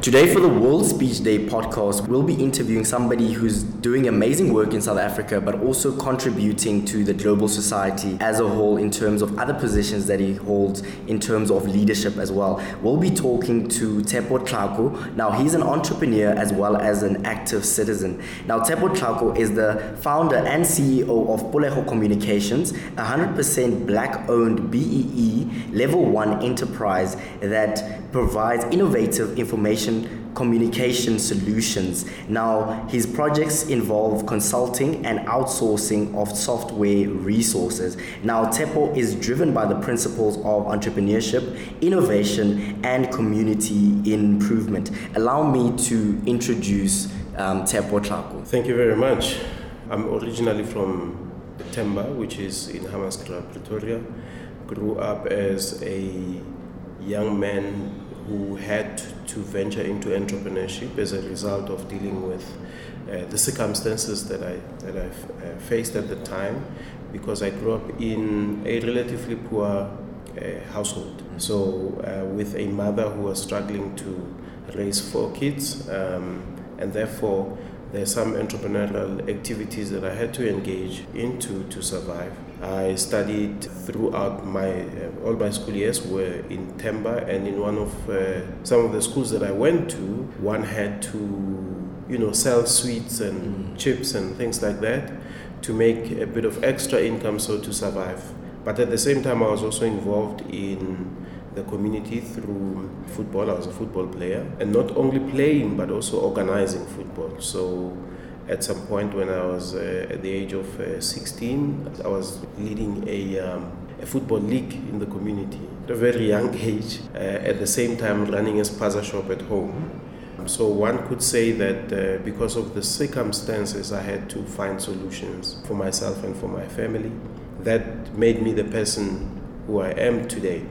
Today, for the World Speech Day podcast, we'll be interviewing somebody who's doing amazing work in South Africa, but also contributing to the global society as a whole in terms of other positions that he holds in terms of leadership as well. We'll be talking to Tepo Tlhako. Now, he's an entrepreneur as well as an active citizen. Now, Tepo Tlhako is the founder and CEO of Pulego Communications, a 100% black owned BEE level one enterprise that provides innovative information communication solutions. Now, his projects involve consulting and outsourcing of software resources. Now, Tepo is driven by the principles of entrepreneurship, innovation, and community improvement. Allow me to introduce um, Tepo Tlhako. Thank you very much. I'm originally from Temba, which is in Hammanskraal, Pretoria. Grew up as a young man who had to venture into entrepreneurship as a result of dealing with uh, the circumstances that I that I uh, faced at the time, because I grew up in a relatively poor uh, household. So uh, with a mother who was struggling to raise four kids, um, and therefore there's some entrepreneurial activities that I had to engage into to survive. I studied throughout my uh, all my school years were in Temba, and in one of uh, some of the schools that I went to, one had to you know sell sweets and mm. chips and things like that to make a bit of extra income so to survive. But at the same time, I was also involved in the community through football. I was a football player, and not only playing but also organizing football. So at some point when I was uh, at the age of uh, 16, I was leading a, um, a football league in the community at a very young age, uh, at the same time running a spaza shop at home. So one could say that uh, because of the circumstances, I had to find solutions for myself and for my family. That made me the person who I am today.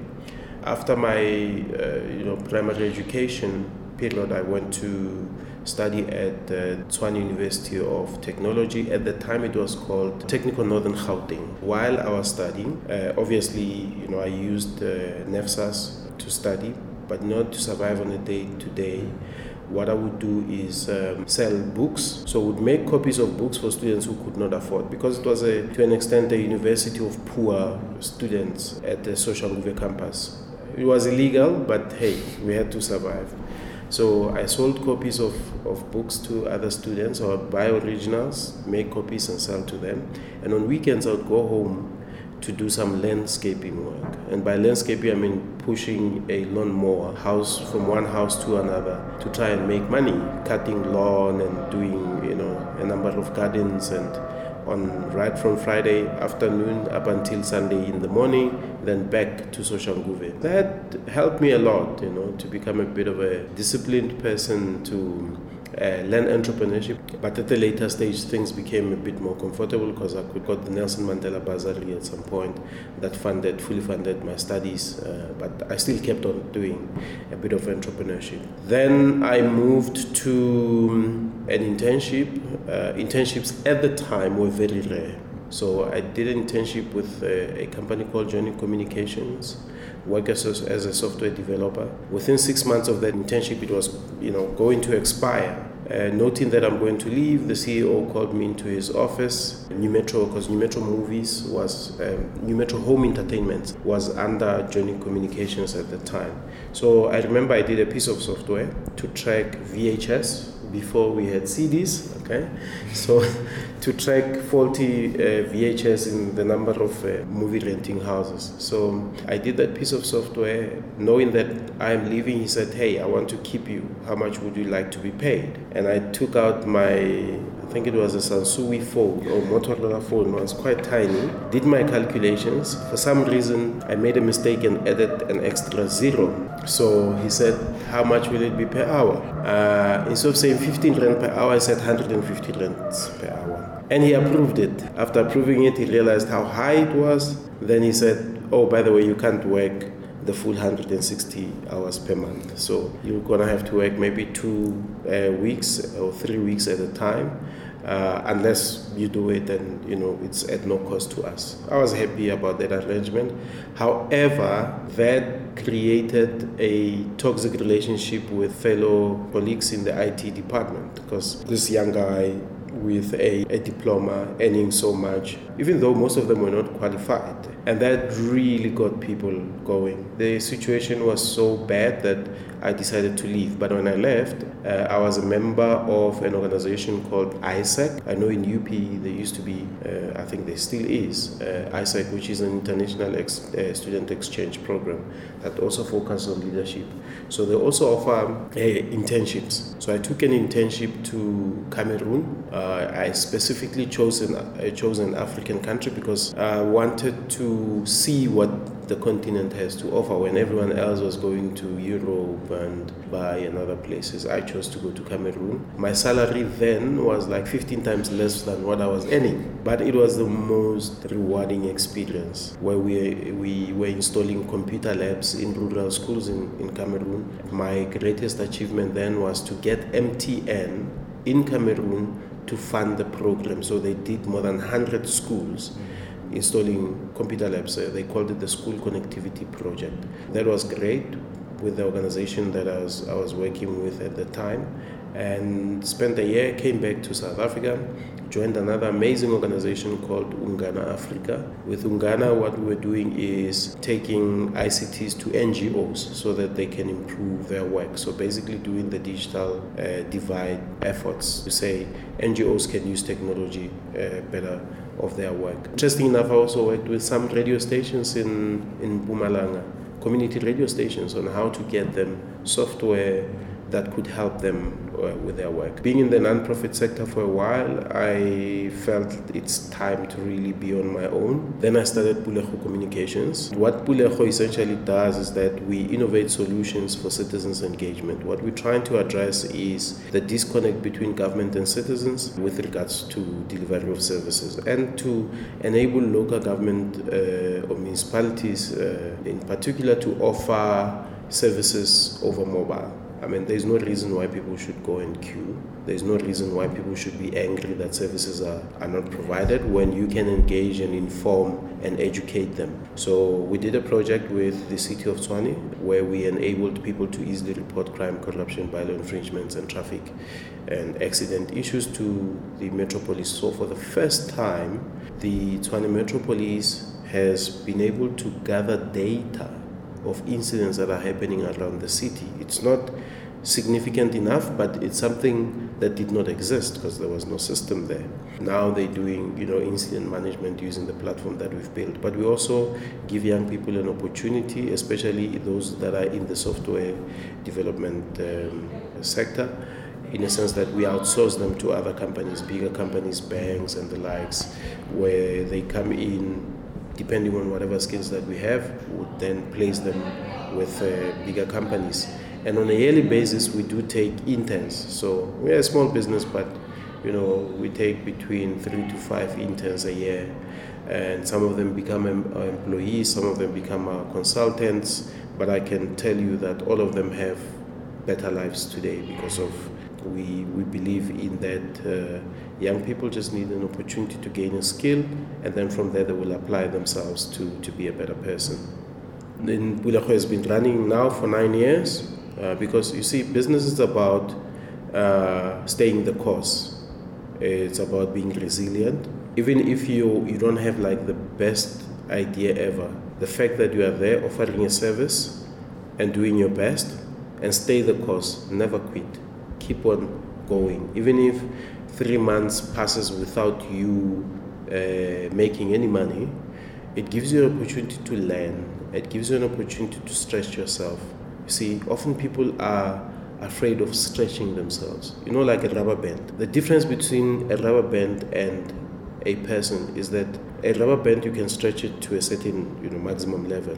After my uh, you know primary education period, I went to study at the Tshwane University of Technology. At the time, it was called Technikon Northern Gauteng. While I was studying, uh, obviously, you know, I used uh, NSFAS to study, but not to survive on a day-to-day. What I would do is um, sell books. So, would make copies of books for students who could not afford, because it was a, to an extent a university of poor students at the Soshanguve campus. It was illegal, but hey, we had to survive. So I sold copies of, of books to other students or buy originals, make copies and sell to them. And on weekends I would go home to do some landscaping work. And by landscaping I mean pushing a lawnmower house from one house to another to try and make money, cutting lawn and doing, you know, a number of gardens and on right from Friday afternoon up until Sunday in the morning, then back to Soshanguve. That helped me a lot, you know, to become a bit of a disciplined person to uh, learn entrepreneurship. But at the later stage, things became a bit more comfortable because I could got the Nelson Mandela Bursary at some point that funded, fully funded my studies. Uh, but I still kept on doing a bit of entrepreneurship. Then I moved to um, an internship. Uh, internships at the time were very rare. So I did an internship with a, a company called Johnnic Communications work as a, as a software developer. Within six months of that internship, it was you know going to expire. Uh, noting that I'm going to leave, the CEO called me into his office. Nu Metro, because Nu Metro Movies was um, Nu Metro Home Entertainment was under Johnnic Communications at the time. So I remember I did a piece of software to track VHS before we had CDs. Okay, so to track faulty uh, VHS in the number of uh, movie renting houses. So I did that piece of software, knowing that I'm leaving. He said, "Hey, I want to keep you. How much would you like to be paid?" And I took out my I think it was a Sansui phone or Motorola phone, it was quite tiny. Did my calculations. For some reason, I made a mistake and added an extra zero. So he said, How much will it be per hour? Uh, instead of saying 15 rand per hour, I said 150 rand per hour. And he approved it. After approving it, he realized how high it was. Then he said, Oh, by the way, you can't work the full 160 hours per month. So you're gonna have to work maybe two uh, weeks or three weeks at a time. uh, unless you do it and you know it's at no cost to us. I was happy about that arrangement. However, that created a toxic relationship with fellow colleagues in the IT department because this young guy with a, a diploma earning so much, even though most of them were not qualified. And that really got people going. The situation was so bad that I decided to leave. But when I left, uh, I was a member of an organization called AIESEC. I know in UP there used to be, uh, I think there still is, uh, AIESEC, which is an international ex- uh, student exchange program that also focuses on leadership. So they also offer uh, internships. So I took an internship to Cameroon. Uh, I specifically chose an, chose an African country because I wanted to see what the continent has to offer when everyone else was going to Europe and Dubai and other places. I chose to go to Cameroon. My salary then was like 15 times less than what I was earning, but it was the most rewarding experience where we, we were installing computer labs in rural schools in, in Cameroon. My greatest achievement then was to get MTN in Cameroon to fund the program. So they did more than 100 schools. Mm-hmm installing computer labs. Uh, they called it the School Connectivity Project. That was great with the organization that I was, I was working with at the time and spent a year, came back to South Africa, joined another amazing organization called Ungana Africa. With Ungana, what we were doing is taking ICTs to NGOs so that they can improve their work. So basically, doing the digital uh, divide efforts to say NGOs can use technology uh, better of their work. Interesting enough, I also worked with some radio stations in, in Mpumalanga, community radio stations, on how to get them software that could help them with their work. Being in the nonprofit sector for a while, I felt it's time to really be on my own. Then I started Pulego Communications. What Pulego essentially does is that we innovate solutions for citizens' engagement. What we're trying to address is the disconnect between government and citizens with regards to delivery of services and to enable local government uh, or municipalities uh, in particular to offer services over mobile. I mean, there's no reason why people should go and queue. There's no reason why people should be angry that services are, are not provided when you can engage and inform and educate them. So, we did a project with the city of Tshwane where we enabled people to easily report crime, corruption, bylaw infringements, and traffic and accident issues to the Metropolis. So, for the first time, the Tshwane Metropolis has been able to gather data of incidents that are happening around the city. It's not significant enough, but it's something that did not exist because there was no system there. Now they're doing, you know, incident management using the platform that we've built. But we also give young people an opportunity, especially those that are in the software development um, sector, in a sense that we outsource them to other companies, bigger companies, banks, and the likes, where they come in depending on whatever skills that we have, would then place them with uh, bigger companies. And on a yearly basis, we do take interns. So we're a small business, but you know we take between three to five interns a year, and some of them become employees, some of them become our consultants. But I can tell you that all of them have better lives today because of we, we believe in that uh, young people just need an opportunity to gain a skill, and then from there they will apply themselves to, to be a better person. Then Pulego has been running now for nine years uh, because you see, business is about uh, staying the course. It's about being resilient. Even if you, you don't have like the best idea ever, the fact that you are there offering a service and doing your best and stay the course, never quit keep on going. Even if three months passes without you uh, making any money, it gives you an opportunity to learn. It gives you an opportunity to stretch yourself. You see, often people are afraid of stretching themselves. You know, like a rubber band. The difference between a rubber band and a person is that a rubber band you can stretch it to a certain you know maximum level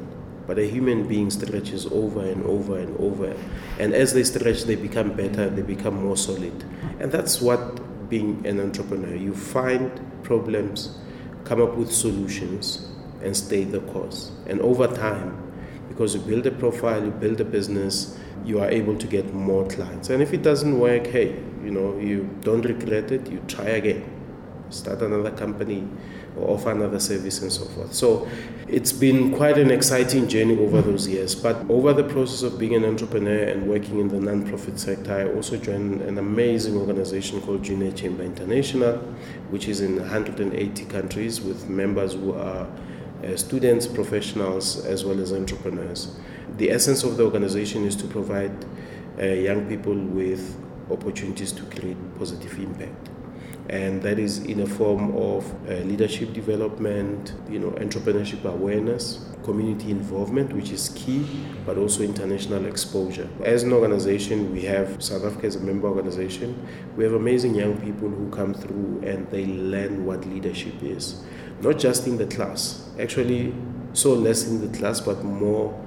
but a human being stretches over and over and over. And as they stretch, they become better, they become more solid. And that's what being an entrepreneur you find problems, come up with solutions, and stay the course. And over time, because you build a profile, you build a business, you are able to get more clients. And if it doesn't work, hey, you know, you don't regret it, you try again. Start another company or offer another service and so forth. So it's been quite an exciting journey over those years. But over the process of being an entrepreneur and working in the non-profit sector, I also joined an amazing organization called Junior Chamber International, which is in 180 countries with members who are uh, students, professionals, as well as entrepreneurs. The essence of the organization is to provide uh, young people with opportunities to create positive impact and that is in a form of uh, leadership development, you know, entrepreneurship awareness, community involvement, which is key, but also international exposure. As an organization, we have South Africa as a member organization. We have amazing young people who come through and they learn what leadership is, not just in the class. Actually, so less in the class, but more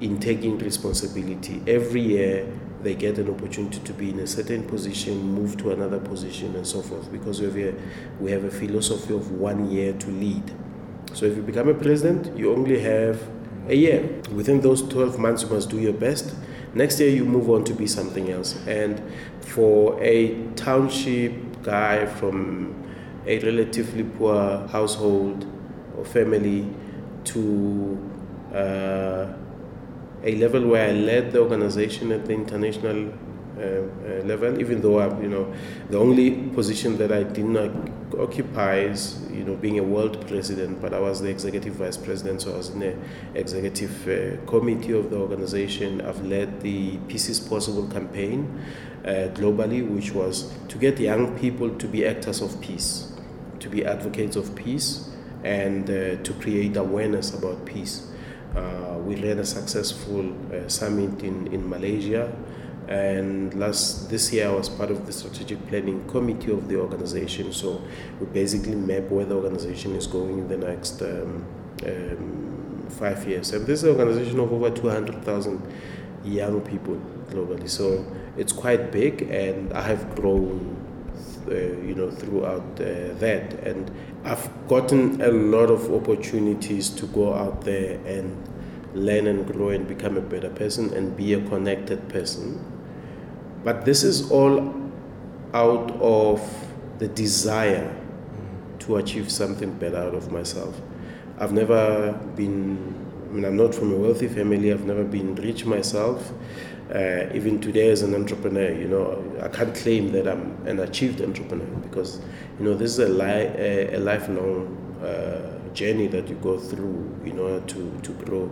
in taking responsibility. Every year, they get an opportunity to be in a certain position, move to another position, and so forth. Because we have a, we have a philosophy of one year to lead. So if you become a president, you only have a year. Within those 12 months, you must do your best. Next year, you move on to be something else. And for a township guy from a relatively poor household or family to uh, a level where I led the organization at the international uh, uh, level, even though I, you know, the only position that I did not occupy is, you know, being a world president, but I was the executive vice president, so I was in the executive uh, committee of the organization. I've led the Peace is Possible campaign uh, globally, which was to get young people to be actors of peace, to be advocates of peace, and uh, to create awareness about peace. Uh, we ran a successful uh, summit in, in Malaysia. And last this year, I was part of the strategic planning committee of the organization. So we basically map where the organization is going in the next um, um, five years. And this is an organization of over 200,000 young people globally. So it's quite big, and I have grown uh, you know, throughout uh, that. And I've gotten a lot of opportunities to go out there and learn and grow and become a better person and be a connected person. But this is all out of the desire to achieve something better out of myself. I've never been, I mean, I'm not from a wealthy family, I've never been rich myself uh, even today as an entrepreneur, you know, I can't claim that I'm an achieved entrepreneur because, you know, this is a, li- a, a lifelong uh, journey that you go through in order to, to grow.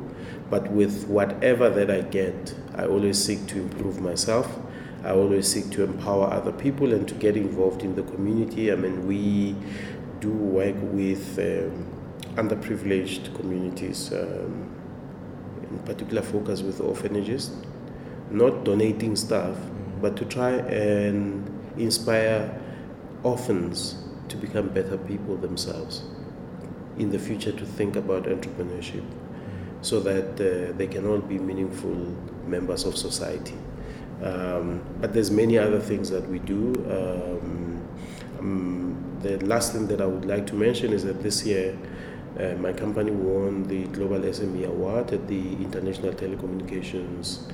But with whatever that I get, I always seek to improve myself. I always seek to empower other people and to get involved in the community. I mean, we do work with um, underprivileged communities, um, in particular focus with orphanages not donating stuff, but to try and inspire orphans to become better people themselves in the future to think about entrepreneurship so that uh, they can all be meaningful members of society. Um, but there's many other things that we do. Um, um, the last thing that I would like to mention is that this year uh, my company won the Global SME Award at the International Telecommunications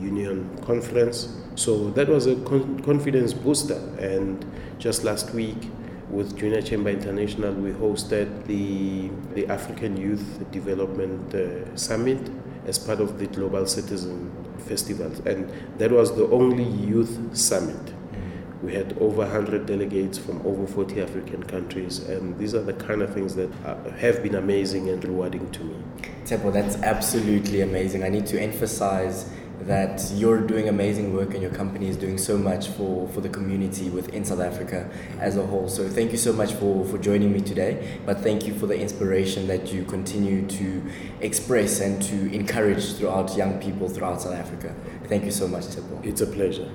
union conference. So that was a con- confidence booster. And just last week, with Junior Chamber International, we hosted the, the African Youth Development uh, Summit as part of the Global Citizen Festival. And that was the only youth summit. We had over 100 delegates from over 40 African countries, and these are the kind of things that uh, have been amazing and rewarding to me. Tepo, that's absolutely amazing. I need to emphasize that you're doing amazing work and your company is doing so much for, for the community within South Africa as a whole. So thank you so much for, for joining me today. But thank you for the inspiration that you continue to express and to encourage throughout young people throughout South Africa. Thank you so much, Tepo. It's a pleasure.